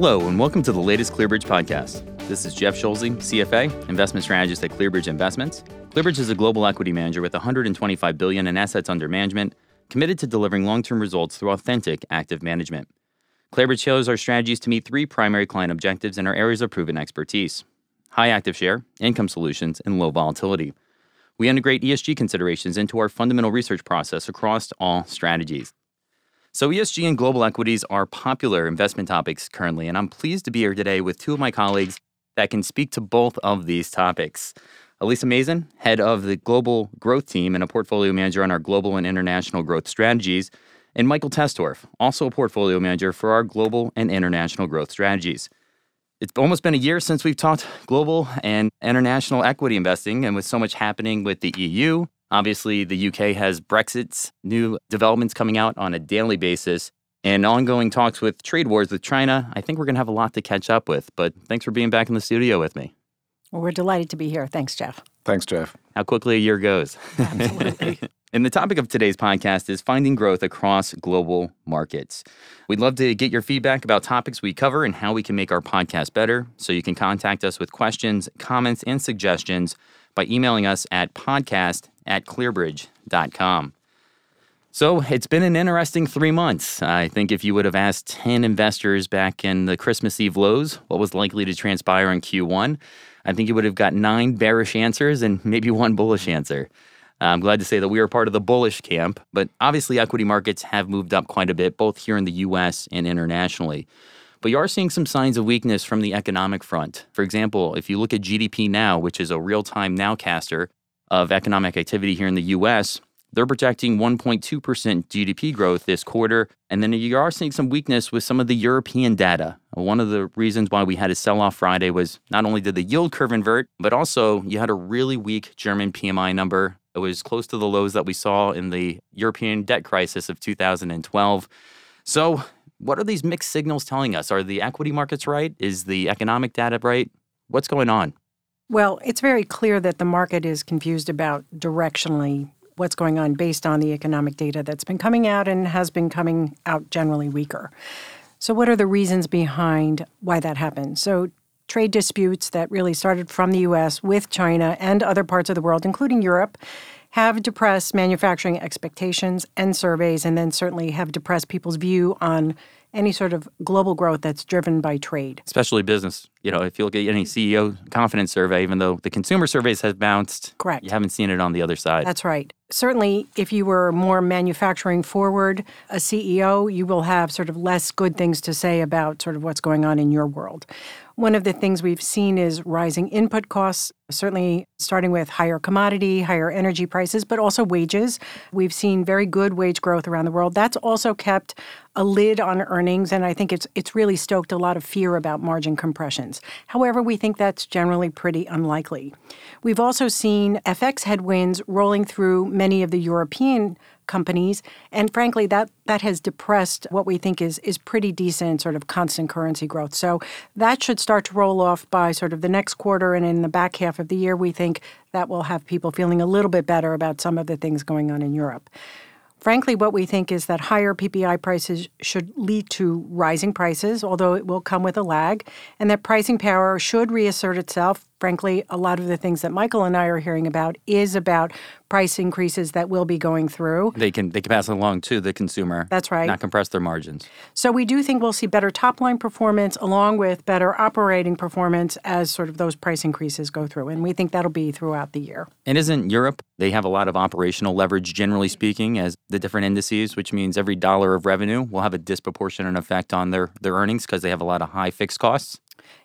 Hello, and welcome to the latest ClearBridge podcast. This is Jeff Schulze, CFA, investment strategist at ClearBridge Investments. ClearBridge is a global equity manager with 125 billion in assets under management, committed to delivering long-term results through authentic active management. ClearBridge shows our strategies to meet three primary client objectives in our areas of proven expertise: high active share, income solutions, and low volatility. We integrate ESG considerations into our fundamental research process across all strategies. So, ESG and global equities are popular investment topics currently, and I'm pleased to be here today with two of my colleagues that can speak to both of these topics. Elisa Mason, head of the global growth team and a portfolio manager on our global and international growth strategies, and Michael Testorf, also a portfolio manager for our global and international growth strategies. It's almost been a year since we've talked global and international equity investing, and with so much happening with the EU, Obviously, the UK has Brexit's new developments coming out on a daily basis and ongoing talks with trade wars with China. I think we're going to have a lot to catch up with, but thanks for being back in the studio with me. Well, we're delighted to be here. Thanks, Jeff. Thanks, Jeff. How quickly a year goes. Absolutely. and the topic of today's podcast is finding growth across global markets. We'd love to get your feedback about topics we cover and how we can make our podcast better. So you can contact us with questions, comments, and suggestions by emailing us at podcast at clearbridge.com. So it's been an interesting three months. I think if you would have asked 10 investors back in the Christmas Eve lows what was likely to transpire in Q1, I think you would have got nine bearish answers and maybe one bullish answer. I'm glad to say that we are part of the bullish camp, but obviously equity markets have moved up quite a bit, both here in the US and internationally. But you are seeing some signs of weakness from the economic front. For example, if you look at GDP Now, which is a real time nowcaster, of economic activity here in the US, they're projecting 1.2% GDP growth this quarter. And then you are seeing some weakness with some of the European data. One of the reasons why we had a sell off Friday was not only did the yield curve invert, but also you had a really weak German PMI number. It was close to the lows that we saw in the European debt crisis of 2012. So, what are these mixed signals telling us? Are the equity markets right? Is the economic data right? What's going on? Well, it's very clear that the market is confused about directionally what's going on based on the economic data that's been coming out and has been coming out generally weaker. So, what are the reasons behind why that happened? So, trade disputes that really started from the US with China and other parts of the world, including Europe, have depressed manufacturing expectations and surveys, and then certainly have depressed people's view on any sort of global growth that's driven by trade. Especially business. You know, if you look at any CEO confidence survey, even though the consumer surveys have bounced, correct. You haven't seen it on the other side. That's right. Certainly, if you were more manufacturing forward, a CEO, you will have sort of less good things to say about sort of what's going on in your world. One of the things we've seen is rising input costs, certainly starting with higher commodity, higher energy prices, but also wages. We've seen very good wage growth around the world. That's also kept a lid on earnings, and I think it's it's really stoked a lot of fear about margin compressions. However, we think that's generally pretty unlikely. We've also seen FX headwinds rolling through many of the European companies. And frankly, that that has depressed what we think is is pretty decent sort of constant currency growth. So that should start to roll off by sort of the next quarter and in the back half of the year we think that will have people feeling a little bit better about some of the things going on in Europe. Frankly, what we think is that higher PPI prices should lead to rising prices, although it will come with a lag, and that pricing power should reassert itself frankly, a lot of the things that Michael and I are hearing about is about price increases that will be going through. They can they can pass it along to the consumer. That's right. Not compress their margins. So we do think we'll see better top line performance along with better operating performance as sort of those price increases go through. And we think that'll be throughout the year. And isn't Europe, they have a lot of operational leverage generally speaking as the different indices, which means every dollar of revenue will have a disproportionate effect on their, their earnings because they have a lot of high fixed costs.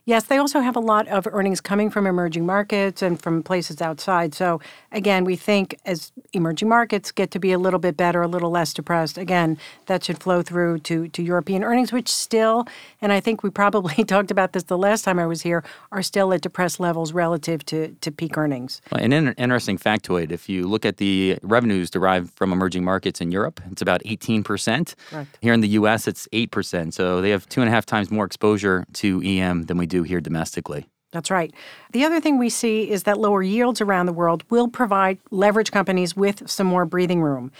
Yes, they also have a lot of earnings coming from emerging markets and from places outside. So, again, we think as emerging markets get to be a little bit better, a little less depressed, again, that should flow through to, to European earnings, which still, and I think we probably talked about this the last time I was here, are still at depressed levels relative to, to peak earnings. An interesting factoid if you look at the revenues derived from emerging markets in Europe, it's about 18%. Correct. Here in the US, it's 8%. So they have two and a half times more exposure to EM than we do here domestically. That's right. The other thing we see is that lower yields around the world will provide leverage companies with some more breathing room.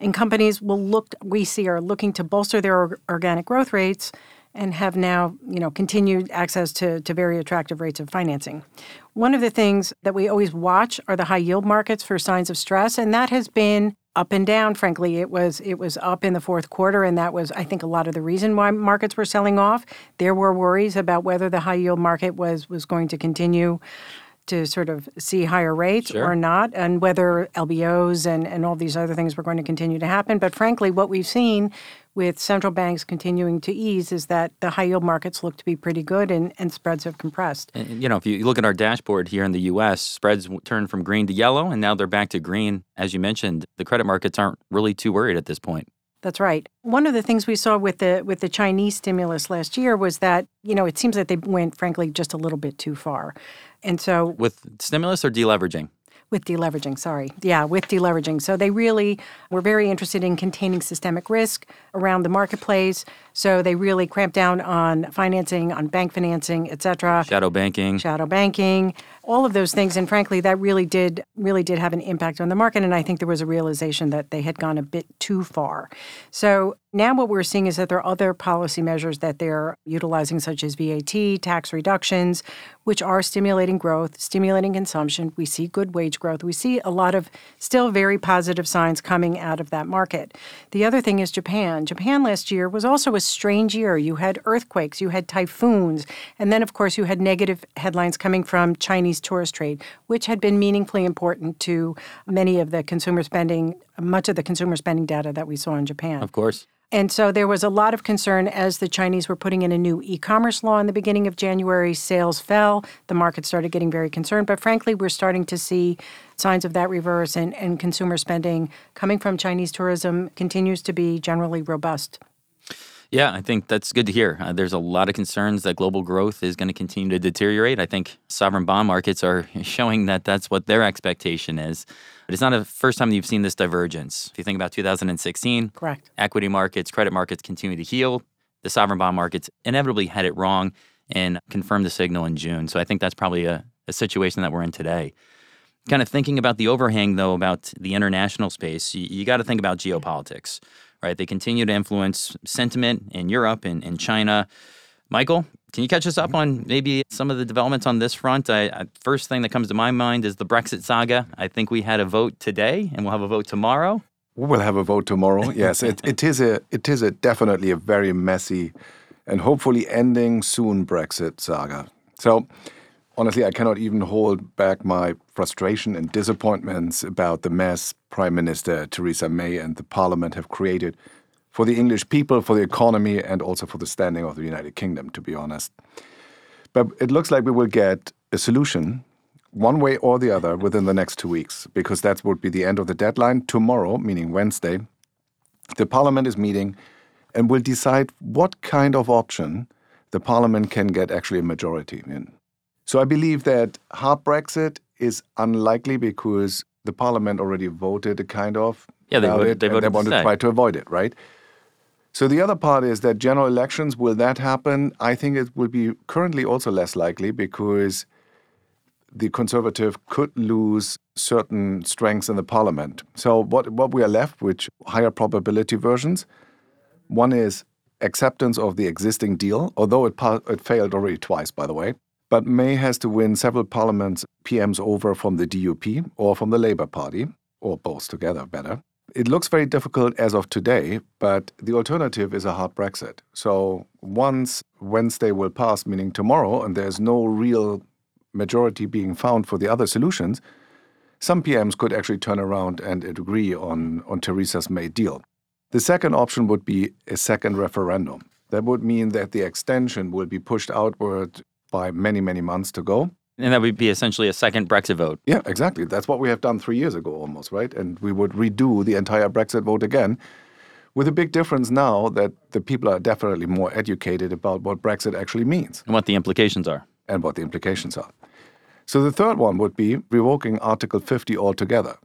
And companies will look, we see, are looking to bolster their organic growth rates and have now, you know, continued access to, to very attractive rates of financing. One of the things that we always watch are the high yield markets for signs of stress, and that has been up and down frankly it was it was up in the fourth quarter and that was i think a lot of the reason why markets were selling off there were worries about whether the high yield market was was going to continue to sort of see higher rates Sure. or not, and whether LBOs and, and all these other things were going to continue to happen. But frankly, what we've seen with central banks continuing to ease is that the high yield markets look to be pretty good and, and spreads have compressed. And, you know, if you look at our dashboard here in the U.S., spreads turned from green to yellow, and now they're back to green. As you mentioned, the credit markets aren't really too worried at this point. That's right. One of the things we saw with the with the Chinese stimulus last year was that you know it seems that they went frankly just a little bit too far, and so With stimulus or deleveraging? With deleveraging, sorry. Yeah, with deleveraging. So they really were very interested in containing systemic risk around the marketplace. So they really cramped down on financing, on bank financing, et cetera, Shadow banking. shadow banking, all of those things. And frankly, that really did really did have an impact on the market. And I think there was a realization that they had gone a bit too far. So now what we're seeing is that there are other policy measures that they're utilizing, such as VAT, tax reductions, which are stimulating growth, stimulating consumption. We see good wage growth. We see a lot of still very positive signs coming out of that market. The other thing is Japan. Japan last year was also a strange year. You had earthquakes, you had typhoons, and then, of course, you had negative headlines coming from Chinese tourist trade, which had been meaningfully important to many of the consumer spending, much of the consumer spending data that we saw in Japan. Of course. And so there was a lot of concern as the Chinese were putting in a new e commerce law in the beginning of January. Sales fell. The market started getting very concerned. But frankly, we're starting to see signs of that reverse, and, and consumer spending coming from Chinese tourism continues to be generally robust. Yeah, I think that's good to hear. Uh, there's a lot of concerns that global growth is going to continue to deteriorate. I think sovereign bond markets are showing that that's what their expectation is. But it's not the first time you've seen this divergence. If you think about 2016, Correct. equity markets, credit markets continue to heal. The sovereign bond markets inevitably had it wrong and confirmed the signal in June. So I think that's probably a, a situation that we're in today. Kind of thinking about the overhang, though, about the international space, you, you got to think about geopolitics, right? They continue to influence sentiment in Europe and in China. Michael, can you catch us up on maybe some of the developments on this front? I, I, first thing that comes to my mind is the Brexit saga. I think we had a vote today, and we'll have a vote tomorrow. We will have a vote tomorrow. Yes, it, it is a it is a definitely a very messy and hopefully ending soon Brexit saga. So honestly, I cannot even hold back my frustration and disappointments about the mess Prime Minister Theresa May and the Parliament have created for the English people, for the economy, and also for the standing of the United Kingdom, to be honest. But it looks like we will get a solution one way or the other within the next two weeks, because that would be the end of the deadline. Tomorrow, meaning Wednesday, the Parliament is meeting and will decide what kind of option the Parliament can get actually a majority in. So I believe that hard Brexit is unlikely because the Parliament already voted a kind of Yeah, they about voted- it, they voted they want to try to avoid it, right? So the other part is that general elections will that happen? I think it will be currently also less likely because the conservative could lose certain strengths in the parliament. So what what we are left with higher probability versions. One is acceptance of the existing deal, although it it failed already twice, by the way. But May has to win several parliaments PMs over from the DUP or from the Labour Party, or both together better. It looks very difficult as of today, but the alternative is a hard Brexit. So once Wednesday will pass, meaning tomorrow, and there's no real majority being found for the other solutions, some PMs could actually turn around and agree on, on Theresa's May deal. The second option would be a second referendum. That would mean that the extension will be pushed outward by many, many months to go. And that would be essentially a second Brexit vote. Yeah, exactly. That's what we have done three years ago almost, right? And we would redo the entire Brexit vote again, with a big difference now that the people are definitely more educated about what Brexit actually means and what the implications are. and what the implications are. So the third one would be revoking Article 50 altogether.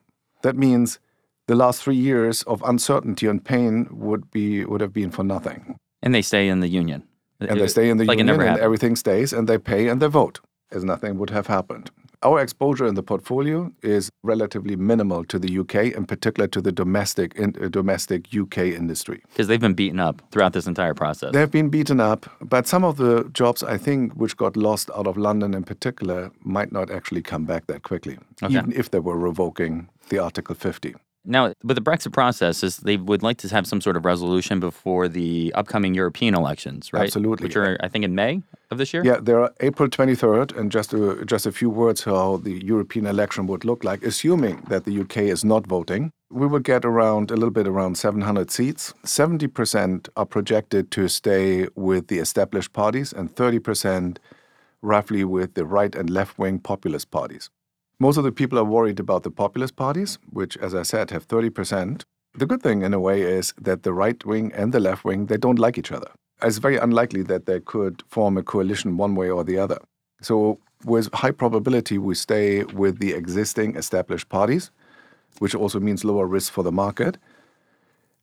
That means the last three years of uncertainty and pain would be would have been for nothing. And they stay in the union. And they stay in the like union and everything stays and they pay and they vote as nothing would have happened. Our exposure in the portfolio is relatively minimal to the UK, in particular to the domestic in, uh, domestic UK industry. Because they've been beaten up throughout this entire process. They've been beaten up, but some of the jobs I think which got lost out of London in particular might not actually come back that quickly, Okay. even if they were revoking the Article 50. Now, with the Brexit process, is they would like to have some sort of resolution before the upcoming European elections, right? Absolutely. Which are, I think, in May of this year. Yeah, there are April 23rd, and just a, just a few words how the European election would look like, assuming that the UK is not voting. We would get around a little bit around 700 seats. 70% are projected to stay with the established parties, and 30% roughly with the right and left wing populist parties. Most of the people are worried about the populist parties, which, as I said, have 30%. The good thing, in a way, is that the right wing and the left wing, they don't like each other. It's very unlikely that they could form a coalition one way or the other. So, with high probability, we stay with the existing established parties, which also means lower risk for the market.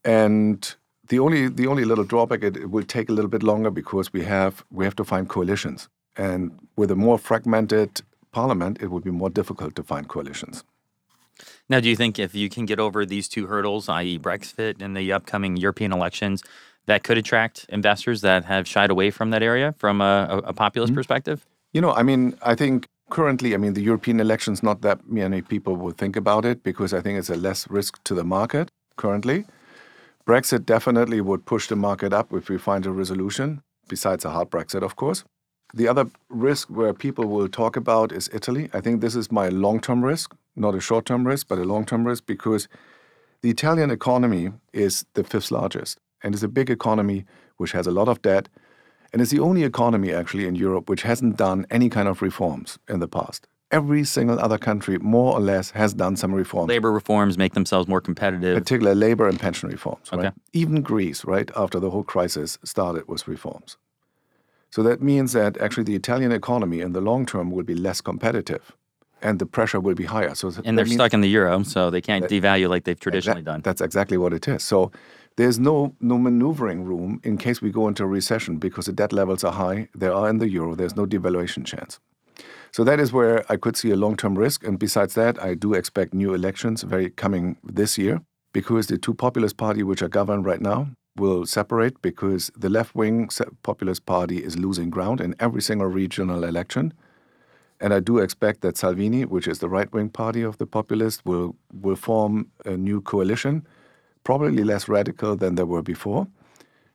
And the only the only little drawback it, it will take a little bit longer because we have we have to find coalitions. And with a more fragmented parliament, it would be more difficult to find coalitions. Now, do you think if you can get over these two hurdles, i.e., Brexit and the upcoming European elections, that could attract investors that have shied away from that area from a, a, populist Mm-hmm. perspective? You know, I mean, I think currently, I mean, the European elections, not that many people will think about it because I think it's a less risk to the market currently. Brexit definitely would push the market up if we find a resolution, besides a hard Brexit, of course. The other risk where people will talk about is Italy. I think this is my long term risk, not a short term risk, but a long term risk because the Italian economy is the fifth largest and is a big economy which has a lot of debt and it's the only economy actually in Europe which hasn't done any kind of reforms in the past. Every single other country, more or less, has done some reforms, Labor reforms make themselves more competitive. particularly labor and pension reforms. Right? Okay. Even Greece, right after the whole crisis started, was reforms. So that means that actually the Italian economy in the long term will be less competitive, and the pressure will be higher. So and they're stuck in the euro, so they can't devalue like they've traditionally That- done. That's exactly what it is. So there's no no maneuvering room in case we go into a recession because the debt levels are high. They are in the euro. There's no devaluation chance. So that is where I could see a long-term risk. And besides that, I do expect new elections very coming this year because the two populist party which are governed right now will separate because the left-wing populist party is losing ground in every single regional election. And I do expect that Salvini, which is the right-wing party of the populists, will will form a new coalition, probably less radical than they were before,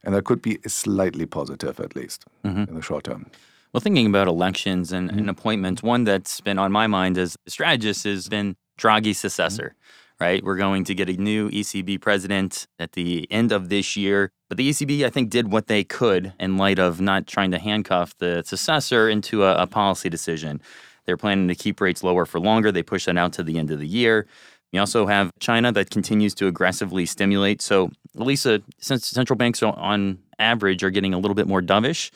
and that could be slightly positive at least in the short term. Well, thinking about elections and, Mm-hmm. and appointments, one that's been on my mind as a strategist has been Draghi's successor, Mm-hmm. Right? We're going to get a new ECB president at the end of this year. But the ECB, I think, did what they could in light of not trying to handcuff the successor into a, a policy decision. They're planning to keep rates lower for longer. They push that out to the end of the year. You also have China that continues to aggressively stimulate. So, Elisa, since central banks on average are getting a little bit more dovish,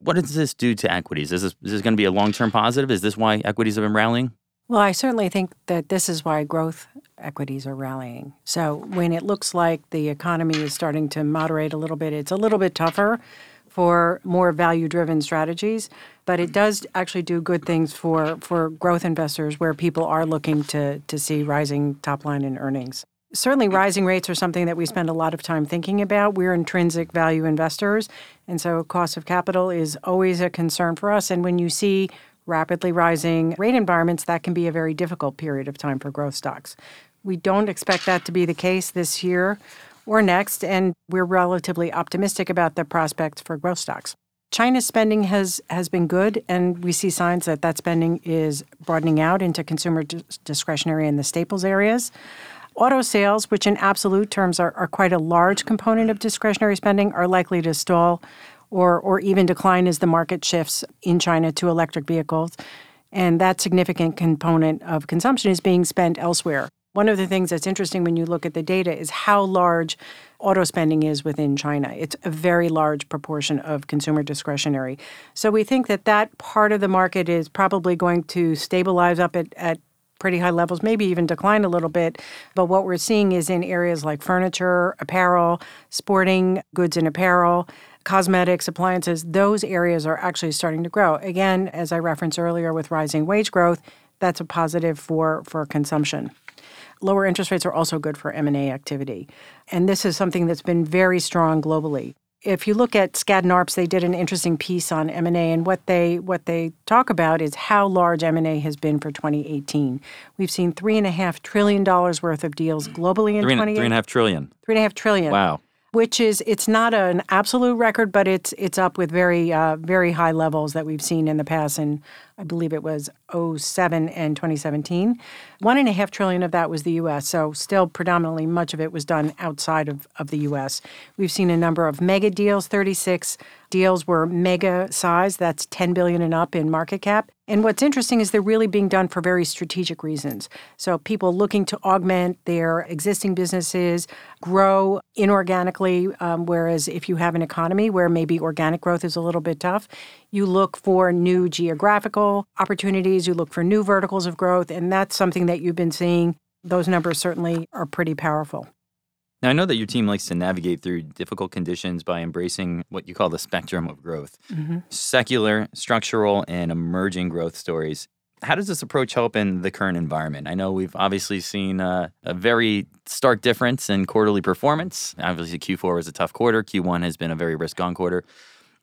what does this do to equities? Is this, is this going to be a long term positive? Is this why equities have been rallying? Well, I certainly think that this is why growth equities are rallying. So when it looks like the economy is starting to moderate a little bit, it's a little bit tougher for more value driven strategies, but it does actually do good things for, for growth investors where people are looking to, to see rising top line and earnings. Certainly, rising rates are something that we spend a lot of time thinking about. We're intrinsic value investors, and so cost of capital is always a concern for us. And when you see rapidly rising rate environments, that can be a very difficult period of time for growth stocks. We don't expect that to be the case this year or next, and we're relatively optimistic about the prospects for growth stocks. China's spending has has been good, and we see signs that that spending is broadening out into consumer dis- discretionary and the staples areas. Auto sales, which in absolute terms are, are quite a large component of discretionary spending, are likely to stall or, or even decline as the market shifts in China to electric vehicles. And that significant component of consumption is being spent elsewhere. One of the things that's interesting when you look at the data is how large auto spending is within China. It's a very large proportion of consumer discretionary. So we think that that part of the market is probably going to stabilize up at, at pretty high levels, maybe even decline a little bit. But what we're seeing is in areas like furniture, apparel, sporting goods and apparel, cosmetics, appliances, those areas are actually starting to grow. Again, as I referenced earlier with rising wage growth, that's a positive for, for consumption. Lower interest rates are also good for M&A activity. And this is something that's been very strong globally. If you look at Skadden Arps, they did an interesting piece on M&A, and what they what they talk about is how large M&A has been for 2018. We've seen three and a half trillion dollars worth of deals globally in Three and, 2018. three and a half trillion. Three and a half trillion Wow. Which is it's not an absolute record, but it's it's up with very uh, very high levels that we've seen in the past. And I believe it was 07 and 2017. One and a half trillion of that was the U.S. So still predominantly much of it was done outside of, of the U.S. We've seen a number of mega deals. 36 deals were mega size. That's 10 billion and up in market cap. And what's interesting is they're really being done for very strategic reasons. So people looking to augment their existing businesses, grow inorganically. Um, whereas if you have an economy where maybe organic growth is a little bit tough, you look for new geographical opportunities, you look for new verticals of growth, and that's something that you've been seeing. Those numbers certainly are pretty powerful. Now, I know that your team likes to navigate through difficult conditions by embracing what you call the spectrum of growth secular, structural, and emerging growth stories. How does this approach help in the current environment? I know we've obviously seen uh, a very stark difference in quarterly performance. Obviously, Q4 was a tough quarter, Q1 has been a very risk on quarter.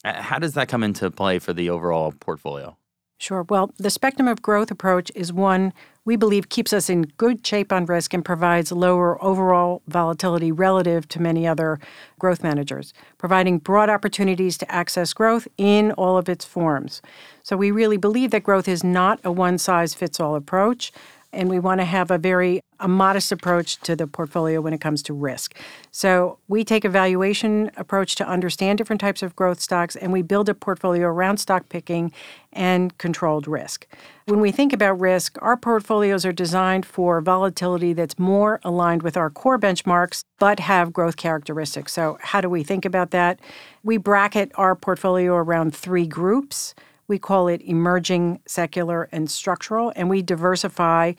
Uh, How does that come into play for the overall portfolio? Sure. Well, the spectrum of growth approach is one we believe keeps us in good shape on risk and provides lower overall volatility relative to many other growth managers, providing broad opportunities to access growth in all of its forms. So we really believe that growth is not a one size fits all approach and we want to have a very a modest approach to the portfolio when it comes to risk. So we take a valuation approach to understand different types of growth stocks and we build a portfolio around stock picking and controlled risk. When we think about risk, our portfolios are designed for volatility that's more aligned with our core benchmarks but have growth characteristics. So how do we think about that? We bracket our portfolio around three groups. We call it emerging, secular, and structural, and we diversify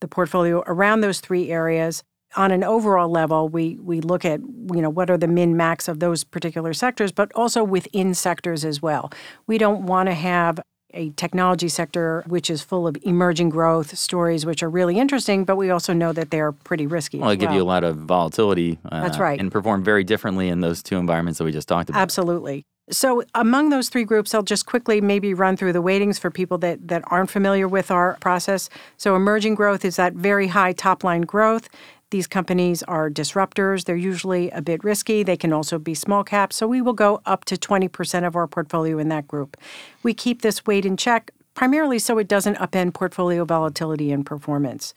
the portfolio around those three areas. On an overall level, we we look at you know what are the min max of those particular sectors, but also within sectors as well. We don't want to have a technology sector which is full of emerging growth stories, which are really interesting, but we also know that they're pretty risky. Well, it give you a lot of volatility. Uh, That's right. And perform very differently in those two environments that we just talked about. Absolutely. So, among those three groups, I'll just quickly maybe run through the weightings for people that, that aren't familiar with our process. So, emerging growth is that very high top line growth. These companies are disruptors. They're usually a bit risky. They can also be small caps. So, we will go up to 20% of our portfolio in that group. We keep this weight in check primarily so it doesn't upend portfolio volatility and performance.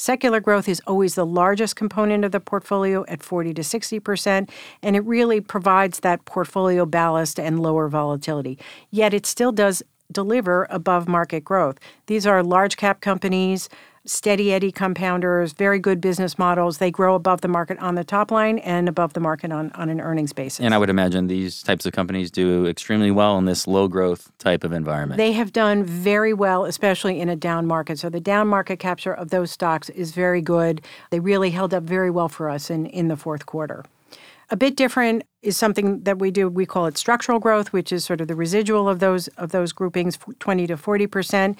Secular growth is always the largest component of the portfolio at 40 to 60%, and it really provides that portfolio ballast and lower volatility. Yet it still does deliver above market growth. These are large cap companies, steady eddy compounders, very good business models. They grow above the market on the top line and above the market on, on an earnings basis. And I would imagine these types of companies do extremely well in this low growth type of environment. They have done very well, especially in a down market. So the down market capture of those stocks is very good. They really held up very well for us in, in the fourth quarter. A bit different is something that we do. We call it structural growth, which is sort of the residual of those of those groupings, 20 to 40 percent.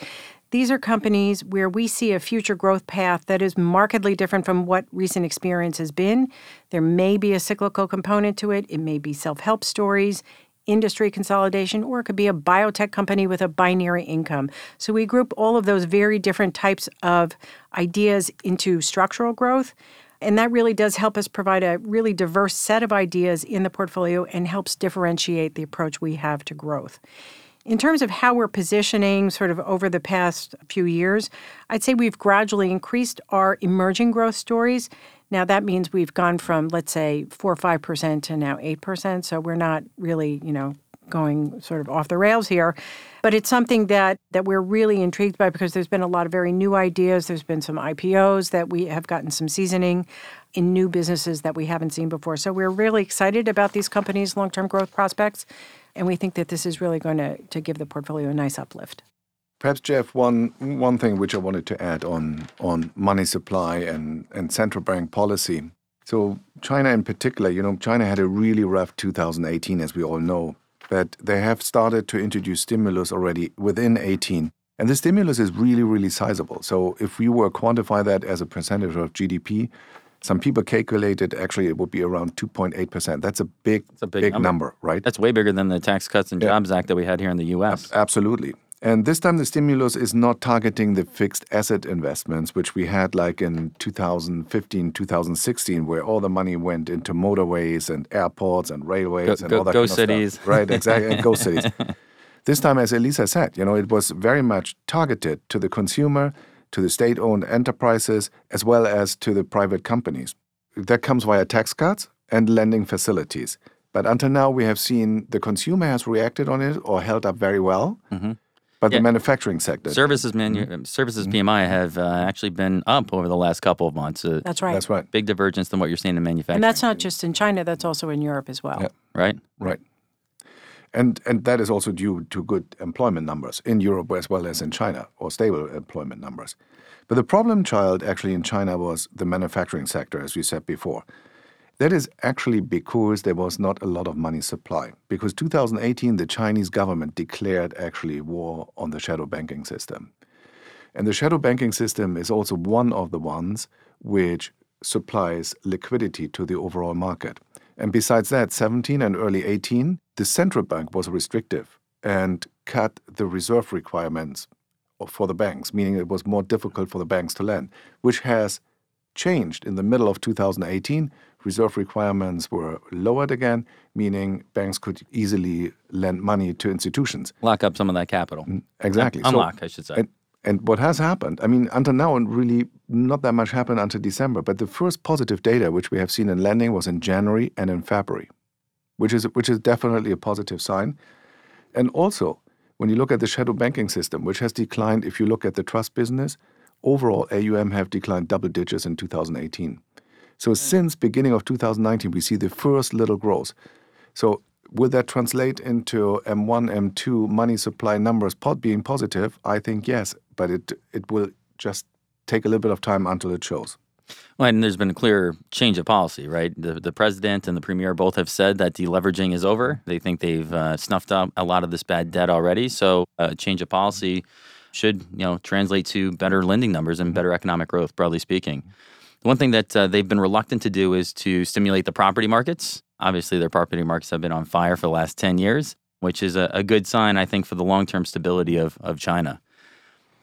These are companies where we see a future growth path that is markedly different from what recent experience has been. There may be a cyclical component to it. It may be self-help stories, industry consolidation, or it could be a biotech company with a binary income. So we group all of those very different types of ideas into structural growth. And that really does help us provide a really diverse set of ideas in the portfolio and helps differentiate the approach we have to growth. In terms of how we're positioning sort of over the past few years, I'd say we've gradually increased our emerging growth stories. Now, that means we've gone from, let's say, 4 or 5% to now 8%. So we're not really, you know, going sort of off the rails here. But it's something that, that we're really intrigued by because there's been a lot of very new ideas. There's been some IPOs that we have gotten some seasoning in new businesses that we haven't seen before. So we're really excited about these companies' long term growth prospects. And we think that this is really going to, to give the portfolio a nice uplift. Perhaps, Jeff, one one thing which I wanted to add on on money supply and, and central bank policy. So China in particular, you know, China had a really rough 2018, as we all know. But they have started to introduce stimulus already within 18. And the stimulus is really, really sizable. So if we were to quantify that as a percentage of GDP, some people calculated actually it would be around 2.8%. That's a big, a big big number. number. right? That's way bigger than the Tax Cuts and Jobs Act that we had here in the U.S. Absolutely. And this time the stimulus is not targeting the fixed asset investments, which we had like in 2015, 2016, where all the money went into motorways and airports and railways Go- and go- all that go kind of cities. stuff. Right, exactly, and go cities. This time, as Elisa said, you know, it was very much targeted to the consumer, to the state-owned enterprises, as well as to the private companies. That comes via tax cuts and lending facilities. But until now, we have seen the consumer has reacted on it or held up very well. Mm-hmm. But Yeah. the manufacturing sector, Services manu- services PMI have uh, actually been up over the last couple of months. Uh, That's right. that's right, Big divergence than what you're seeing in manufacturing. And that's not just in China, that's also in Europe as well. Yeah. right. right. And and that is also due to good employment numbers in Europe as well as in China, or stable employment numbers. But the problem child actually in China was the manufacturing sector, as we said before. That is actually because there was not a lot of money supply. Because 2018, the Chinese government declared actually war on the shadow banking system. And the shadow banking system is also one of the ones which supplies liquidity to the overall market. And besides that, 17 and early 18, the central bank was restrictive and cut the reserve requirements for the banks, meaning it was more difficult for the banks to lend, which has changed in the middle of 2018. Reserve requirements were lowered again, meaning banks could easily lend money to institutions. Lock up some of that capital. Mm, exactly. So- Unlock, I should say. and, and what has happened, I mean, until now, and really not that much happened until December, but the first positive data which we have seen in lending was in January and in February, which is, which is definitely a positive sign. And also, when you look at the shadow banking system, which has declined, if you look at the trust business, overall AUM have declined double digits in 2018. So since beginning of 2019, we see the first little growth. So will that translate into M1, M2 money supply numbers being positive? I think yes, but it it will just take a little bit of time until it shows. Well, and there's been a clear change of policy, right? The, the president and the premier both have said that deleveraging is over. They think they've uh, snuffed out a lot of this bad debt already. So, a change of policy should, you know, translate to better lending numbers and better economic growth, broadly speaking. The one thing that uh, they've been reluctant to do is to stimulate the property markets. Obviously, their property markets have been on fire for the last 10 years, which is a, a good sign, I think, for the long term stability of, of China.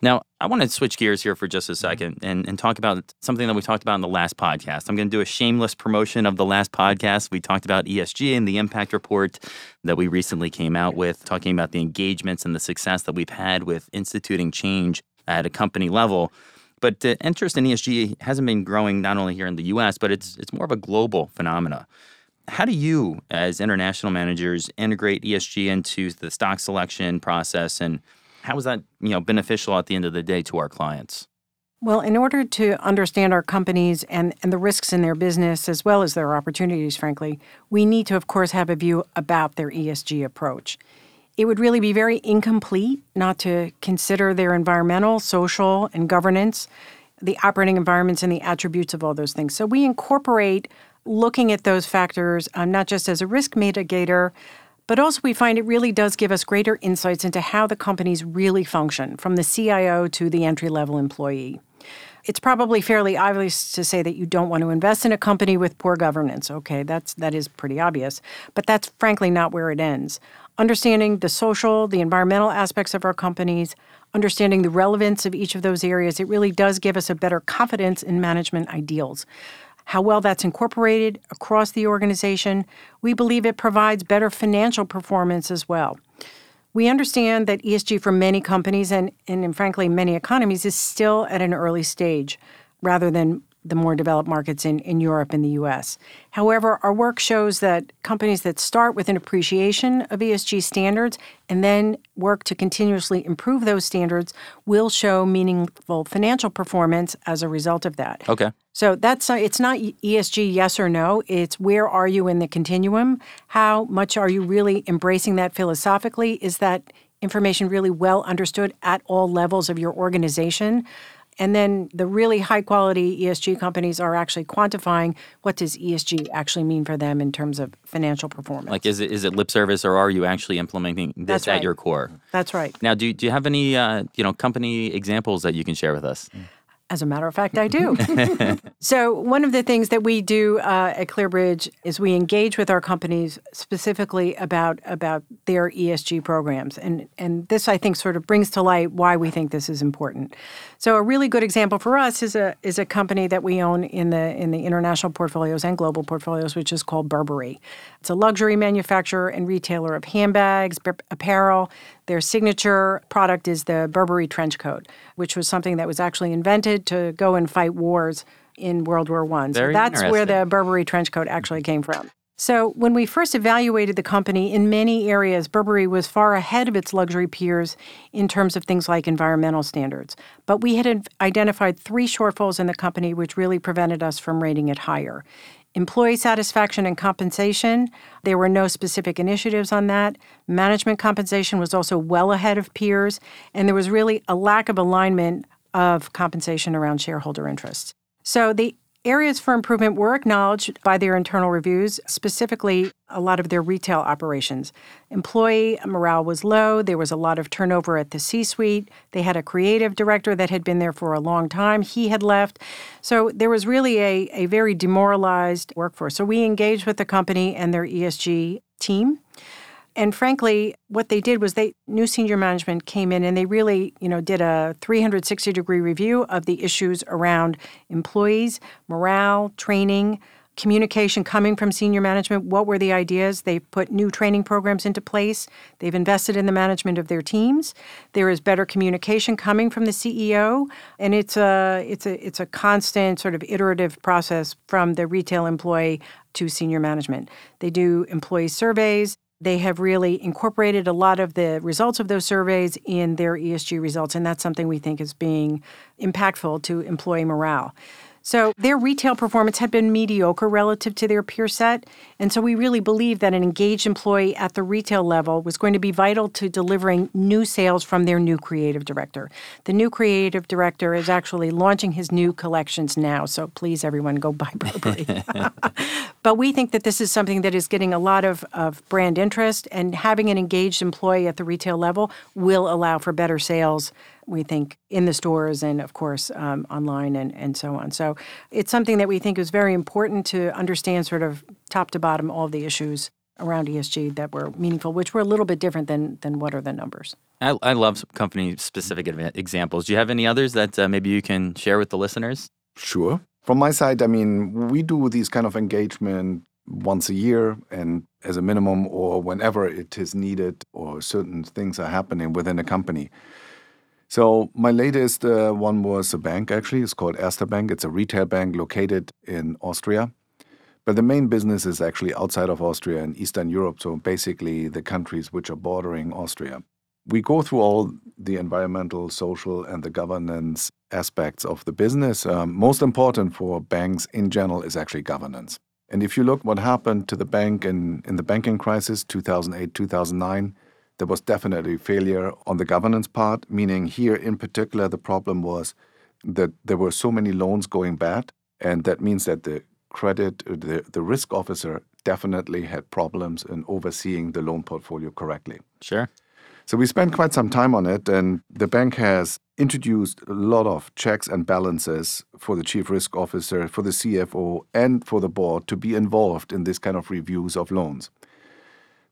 Now, I want to switch gears here for just a second and, and talk about something that we talked about in the last podcast. I'm going to do a shameless promotion of the last podcast. We talked about ESG and the impact report that we recently came out with, talking about the engagements and the success that we've had with instituting change at a company level. But uh, interest in ESG hasn't been growing not only here in the US, but it's, it's more of a global phenomena. How do you, as international managers, integrate ESG into the stock selection process, and how is that you know beneficial at the end of the day to our clients? Well, in order to understand our companies and, and the risks in their business, as well as their opportunities, frankly, we need to, of course, have a view about their ESG approach. It would really be very incomplete not to consider their environmental, social, and governance, the operating environments, and the attributes of all those things. So we incorporate looking at those factors um, not just as a risk mitigator, but also we find it really does give us greater insights into how the companies really function, from the CIO to the entry level employee. It's probably fairly obvious to say that you don't want to invest in a company with poor governance. Okay, that's that is pretty obvious, but that's frankly not where it ends. Understanding the social, the environmental aspects of our companies, understanding the relevance of each of those areas, it really does give us a better confidence in management ideals. How well that's incorporated across the organization, we believe it provides better financial performance as well. We understand that ESG for many companies and, and frankly many economies is still at an early stage rather than the more developed markets in, in Europe and the US. However, our work shows that companies that start with an appreciation of ESG standards and then work to continuously improve those standards will show meaningful financial performance as a result of that. Okay. So that's uh, it's not ESG yes or no. It's where are you in the continuum? How much are you really embracing that philosophically? Is that information really well understood at all levels of your organization? And then the really high quality ESG companies are actually quantifying what does ESG actually mean for them in terms of financial performance. Like, is it is it lip service, or are you actually implementing this That's at right. your core? That's right. Now, do do you have any uh, you know company examples that you can share with us? As a matter of fact, I do. so, one of the things that we do uh, at ClearBridge is we engage with our companies specifically about about their ESG programs, and and this I think sort of brings to light why we think this is important. So, a really good example for us is a is a company that we own in the in the international portfolios and global portfolios, which is called Burberry. It's a luxury manufacturer and retailer of handbags, b- apparel. Their signature product is the Burberry trench coat, which was something that was actually invented to go and fight wars in World War One. So that's where the. Burberry trench coat actually came from. So when we first evaluated the company in many areas, Burberry was far ahead of its luxury peers in terms of things like environmental standards. But we had identified three shortfalls in the company which really prevented us from rating it higher. Employee satisfaction and compensation, there were no specific initiatives on that. Management compensation was also well ahead of peers, and there was really a lack of alignment of compensation around shareholder interests. So the areas for improvement were acknowledged by their internal reviews, specifically a lot of their retail operations. Employee morale was low. There was a lot of turnover at the C suite. They had a creative director that had been there for a long time. He had left. So there was really a, a very demoralized workforce. So we engaged with the company and their ESG team. And frankly, what they did was they new senior management came in and they really, you know, did a 360 degree review of the issues around employees, morale, training, communication coming from senior management. What were the ideas? They've put new training programs into place. They've invested in the management of their teams. There is better communication coming from the CEO, and it's a it's a it's a constant sort of iterative process from the retail employee to senior management. They do employee surveys. They have really incorporated a lot of the results of those surveys in their ESG results, and that's something we think is being impactful to employee morale. So their retail performance had been mediocre relative to their peer set. And so we really believe that an engaged employee at the retail level was going to be vital to delivering new sales from their new creative director. The new creative director is actually launching his new collections now. So please, everyone, go buy Burberry. but we think that this is something that is getting a lot of, of brand interest, and having an engaged employee at the retail level will allow for better sales we think in the stores and of course um, online and, and so on so it's something that we think is very important to understand sort of top to bottom all the issues around esg that were meaningful which were a little bit different than than what are the numbers I, I love company specific examples. Do you have any others that uh, maybe you can share with the listeners? Sure. From my side, I mean, we do these kind of engagement once a year and as a minimum or whenever it is needed or certain things are happening within a company. So my latest uh, one was a bank actually. It's called Erste Bank. It's a retail bank located in Austria. But the main business is actually outside of Austria in Eastern Europe, so basically the countries which are bordering Austria. We go through all the environmental, social, and the governance aspects of the business. Um, most important for banks in general is actually governance. And if you look what happened to the bank in, in the banking crisis 2008 2009, there was definitely failure on the governance part, meaning here in particular, the problem was that there were so many loans going bad. And that means that the credit, uh, the, the risk officer definitely had problems in overseeing the loan portfolio correctly. Sure. So we spent quite some time on it, and the bank has introduced a lot of checks and balances for the chief risk officer, for the CFO, and for the board to be involved in this kind of reviews of loans.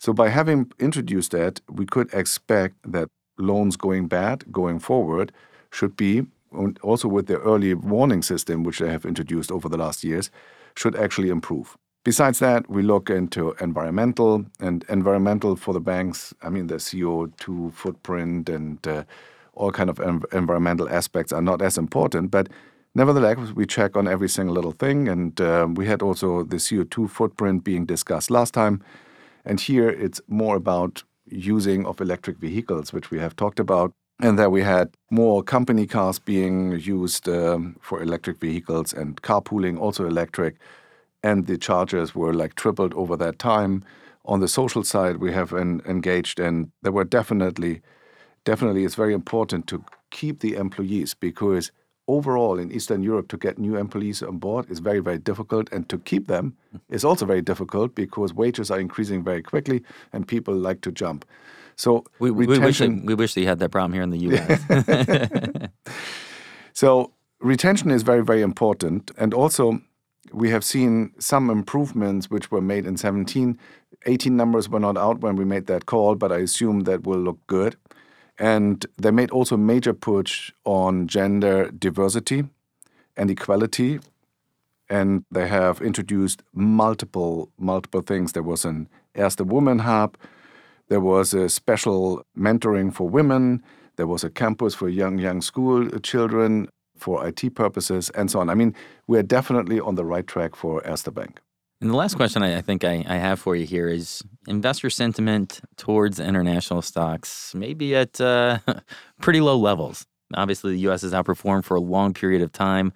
So by having introduced that, we could expect that loans going bad going forward should be also with the early warning system, which they have introduced over the last years, should actually improve. Besides that, we look into environmental and environmental for the banks. I mean, the CO2 footprint and uh, all kind of env- environmental aspects are not as important, but nevertheless, we check on every single little thing. And uh, we had also the CO2 footprint being discussed last time. And here it's more about using of electric vehicles, which we have talked about. And that we had more company cars being used um, for electric vehicles and carpooling, also electric and the charges were like tripled over that time. On the social side, we have en- engaged, and there were definitely, definitely, it's very important to keep the employees because overall in Eastern Europe to get new employees on board is very, very difficult. And to keep them is also very difficult because wages are increasing very quickly and people like to jump. So we, we wish we wish they had that problem here in the U.S. so retention is very very important, and also we have seen some improvements which were made in 17. 18 numbers were not out when we made that call, but I assume that will look good. And they made also a major push on gender diversity and equality. And they have introduced multiple, multiple things. There was an Erste Woman Hub, there was a special mentoring for women, there was a campus for young, young school children for IT purposes, and so on. I mean, we're definitely on the right track for Erste Bank. And the last question I, I think I, I, have for you here is investor sentiment towards international stocks, maybe at uh, pretty low levels. Obviously, the U.S. has outperformed for a long period of time.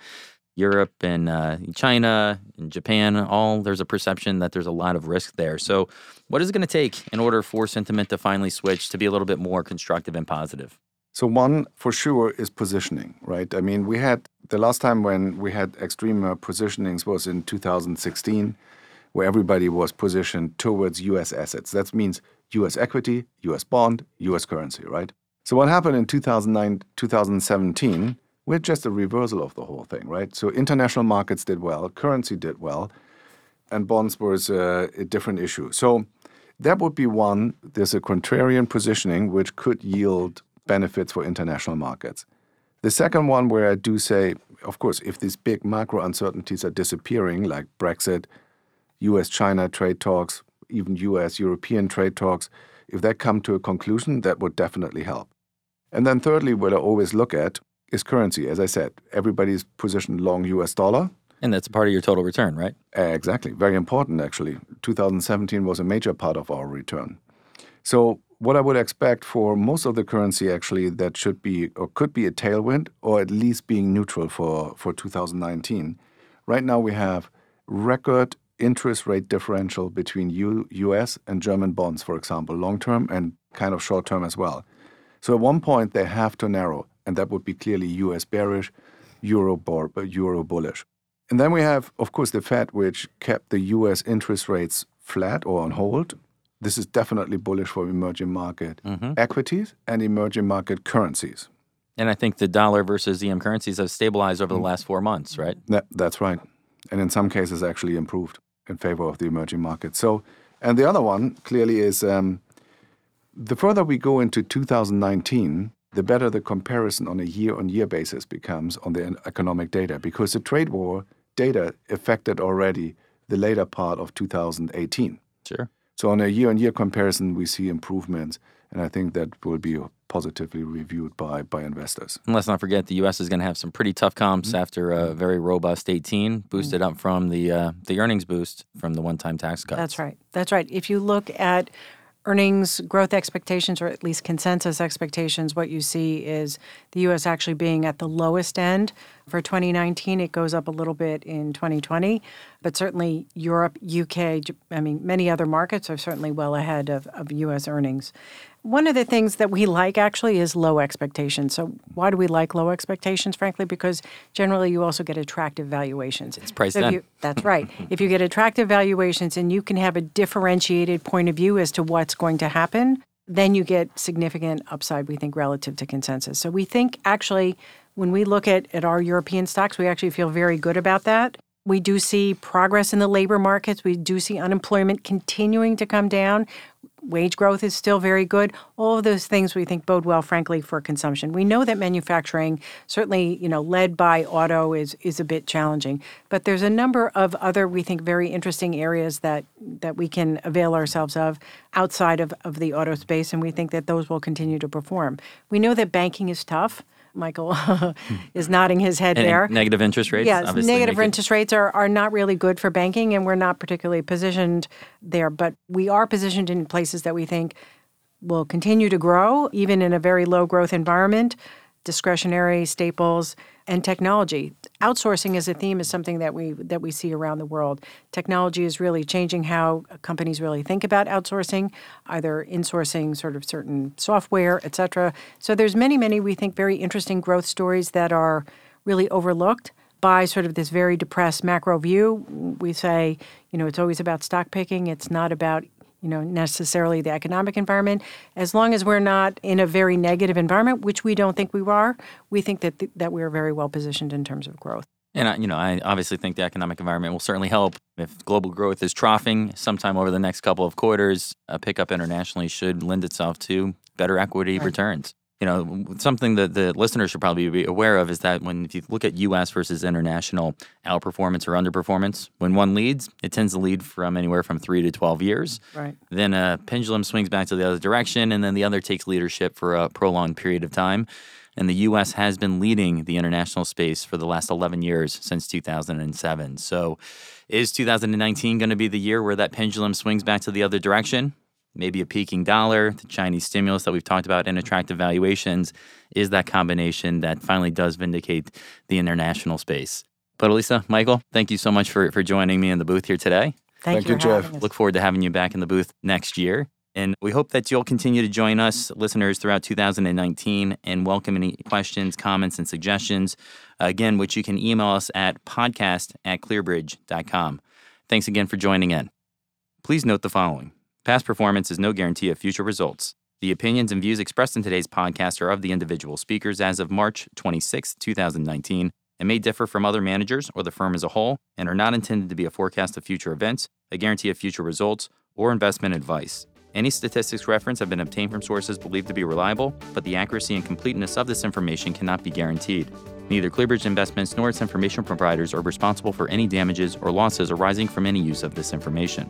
Europe and uh, China and Japan, all there's a perception that there's a lot of risk there. So, what is it going to take in order for sentiment to finally switch to be a little bit more constructive and positive? So, one for sure is positioning, right? I mean, we had the last time when we had extreme uh, positionings was in 2016 where everybody was positioned towards US assets. That means US equity, US bond, US currency, right? So what happened in 2009, 2017, we had just a reversal of the whole thing, right? So international markets did well, currency did well, and bonds was a, a different issue. So that would be one. There's a contrarian positioning which could yield benefits for international markets. The second one, where I do say, of course, if these big macro uncertainties are disappearing, like Brexit, US China trade talks, even US European trade talks, if that come to a conclusion, that would definitely help. And then, thirdly, what I always look at is currency. As I said, everybody's positioned long US dollar. And that's part of your total return, right? Uh, exactly. Very important, actually. 2017 was a major part of our return. So, what I would expect for most of the currency, actually, that should be or could be a tailwind or at least being neutral for, for 2019. Right now, we have record interest rate differential between U- US and German bonds, for example, long term and kind of short term as well. So at one point they have to narrow, and that would be clearly US bearish, Euro, bar, Euro bullish. And then we have, of course, the Fed, which kept the US interest rates flat or on hold. This is definitely bullish for emerging market mm-hmm. equities and emerging market currencies. And I think the dollar versus EM currencies have stabilized over the mm. last four months, right? That, that's right. And in some cases, actually improved in favor of the emerging markets. So, and the other one clearly is um, the further we go into 2019, the better the comparison on a year-on-year basis becomes on the economic data, because the trade war data affected already the later part of 2018. Sure. So on a year-on-year comparison, we see improvements, and I think that will be positively reviewed by by investors. And let's not forget the U.S. is going to have some pretty tough comps mm-hmm. after a very robust 18, boosted mm-hmm. up from the uh, the earnings boost from the one-time tax cut. That's right. That's right. If you look at earnings growth expectations, or at least consensus expectations, what you see is the U.S. actually being at the lowest end for 2019. It goes up a little bit in 2020, but certainly Europe, UK, I mean, many other markets are certainly well ahead of, of U.S. earnings. One of the things that we like actually is low expectations. So, why do we like low expectations? Frankly, because generally you also get attractive valuations. It's priced so in. that's right. if you get attractive valuations and you can have a differentiated point of view as to what's going to happen, then you get significant upside, we think, relative to consensus. So, we think actually when we look at, at our European stocks, we actually feel very good about that. We do see progress in the labor markets. We do see unemployment continuing to come down. Wage growth is still very good. All of those things we think bode well, frankly, for consumption. We know that manufacturing, certainly, you know, led by auto, is is a bit challenging. But there's a number of other, we think, very interesting areas that that we can avail ourselves of outside of, of the auto space, and we think that those will continue to perform. We know that banking is tough. Michael hmm. is nodding his head and there. Negative interest rates. Yes, negative interest rates are, are not really good for banking, and we're not particularly positioned there. But we are positioned in places that we think will continue to grow, even in a very low growth environment discretionary staples and technology. Outsourcing as a theme is something that we that we see around the world. Technology is really changing how companies really think about outsourcing, either insourcing sort of certain software, et cetera. So there's many, many we think very interesting growth stories that are really overlooked by sort of this very depressed macro view. We say, you know, it's always about stock picking. It's not about you know necessarily the economic environment as long as we're not in a very negative environment which we don't think we are we think that th- that we're very well positioned in terms of growth and I, you know, I obviously think the economic environment will certainly help. If global growth is troughing sometime over the next couple of quarters, a pickup internationally should lend itself to better equity right. returns. You know, something that the listeners should probably be aware of is that when if you look at U.S. versus international outperformance or underperformance, when one leads, it tends to lead from anywhere from three to twelve years. Right. Then a pendulum swings back to the other direction, and then the other takes leadership for a prolonged period of time and the U.S. has been leading the international space for the last 11 years since 2007. So, is 2019 going to be the year where that pendulum swings back to the other direction? Maybe a peaking dollar, the Chinese stimulus that we've talked about, and attractive valuations is that combination that finally does vindicate the international space. But Elisa, Michael, thank you so much for, for joining me in the booth here today. Thank, thank you, Jeff. Look forward to having you back in the booth next year. And we hope that you'll continue to join us, listeners, throughout 2019 and welcome any questions, comments, and suggestions. Again, which you can email us at podcast at clearbridge.com. Thanks again for joining in. Please note the following past performance is no guarantee of future results. The opinions and views expressed in today's podcast are of the individual speakers as of March 26, 2019, and may differ from other managers or the firm as a whole and are not intended to be a forecast of future events, a guarantee of future results, or investment advice. Any statistics referenced have been obtained from sources believed to be reliable, but the accuracy and completeness of this information cannot be guaranteed. Neither Clearbridge Investments nor its information providers are responsible for any damages or losses arising from any use of this information.